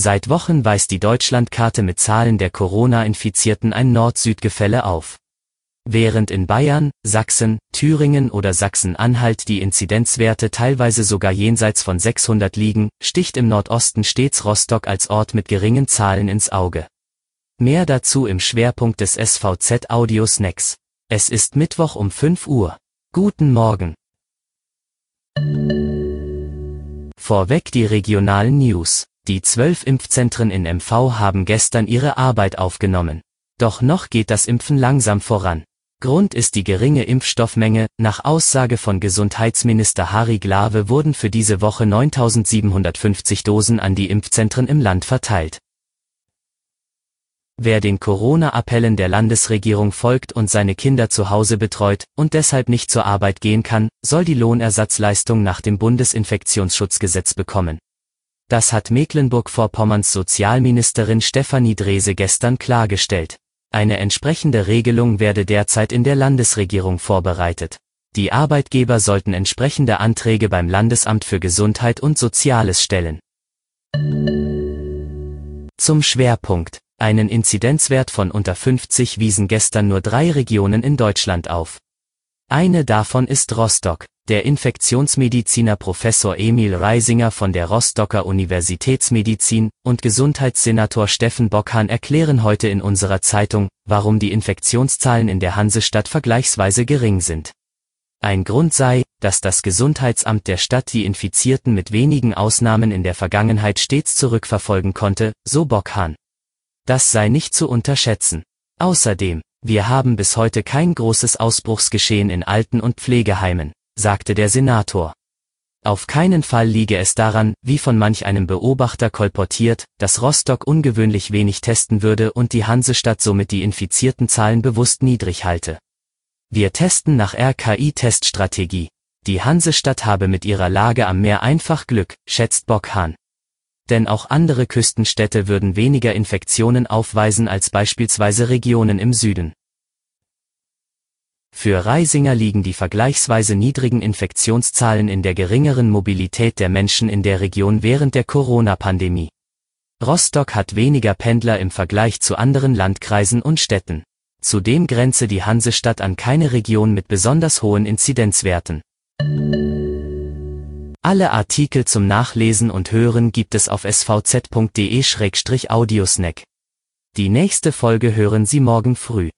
Seit Wochen weist die Deutschlandkarte mit Zahlen der Corona-Infizierten ein Nord-Süd-Gefälle auf. Während in Bayern, Sachsen, Thüringen oder Sachsen-Anhalt die Inzidenzwerte teilweise sogar jenseits von 600 liegen, sticht im Nordosten stets Rostock als Ort mit geringen Zahlen ins Auge. Mehr dazu im Schwerpunkt des SVZ Audio Snacks. Es ist Mittwoch um 5 Uhr. Guten Morgen. Vorweg die regionalen News. Die zwölf Impfzentren in MV haben gestern ihre Arbeit aufgenommen. Doch noch geht das Impfen langsam voran. Grund ist die geringe Impfstoffmenge, nach Aussage von Gesundheitsminister Harry Glawe wurden für diese Woche 9750 Dosen an die Impfzentren im Land verteilt. Wer den Corona-Appellen der Landesregierung folgt und seine Kinder zu Hause betreut und deshalb nicht zur Arbeit gehen kann, soll die Lohnersatzleistung nach dem Bundesinfektionsschutzgesetz bekommen. Das hat Mecklenburg-Vorpommerns Sozialministerin Stefanie Drese gestern klargestellt. Eine entsprechende Regelung werde derzeit in der Landesregierung vorbereitet. Die Arbeitgeber sollten entsprechende Anträge beim Landesamt für Gesundheit und Soziales stellen. Zum Schwerpunkt. Einen Inzidenzwert von unter 50 wiesen gestern nur drei Regionen in Deutschland auf. Eine davon ist Rostock. Der Infektionsmediziner Professor Emil Reisinger von der Rostocker Universitätsmedizin und Gesundheitssenator Steffen Bockhahn erklären heute in unserer Zeitung, warum die Infektionszahlen in der Hansestadt vergleichsweise gering sind. Ein Grund sei, dass das Gesundheitsamt der Stadt die Infizierten mit wenigen Ausnahmen in der Vergangenheit stets zurückverfolgen konnte, so Bockhahn. Das sei nicht zu unterschätzen. Außerdem, wir haben bis heute kein großes Ausbruchsgeschehen in Alten- und Pflegeheimen sagte der Senator. Auf keinen Fall liege es daran, wie von manch einem Beobachter kolportiert, dass Rostock ungewöhnlich wenig testen würde und die Hansestadt somit die infizierten Zahlen bewusst niedrig halte. Wir testen nach RKI-Teststrategie. Die Hansestadt habe mit ihrer Lage am Meer einfach Glück, schätzt Bockhahn. Denn auch andere Küstenstädte würden weniger Infektionen aufweisen als beispielsweise Regionen im Süden. Für Reisinger liegen die vergleichsweise niedrigen Infektionszahlen in der geringeren Mobilität der Menschen in der Region während der Corona-Pandemie. Rostock hat weniger Pendler im Vergleich zu anderen Landkreisen und Städten. Zudem grenze die Hansestadt an keine Region mit besonders hohen Inzidenzwerten. Alle Artikel zum Nachlesen und Hören gibt es auf svz.de-audiosnack. Die nächste Folge hören Sie morgen früh.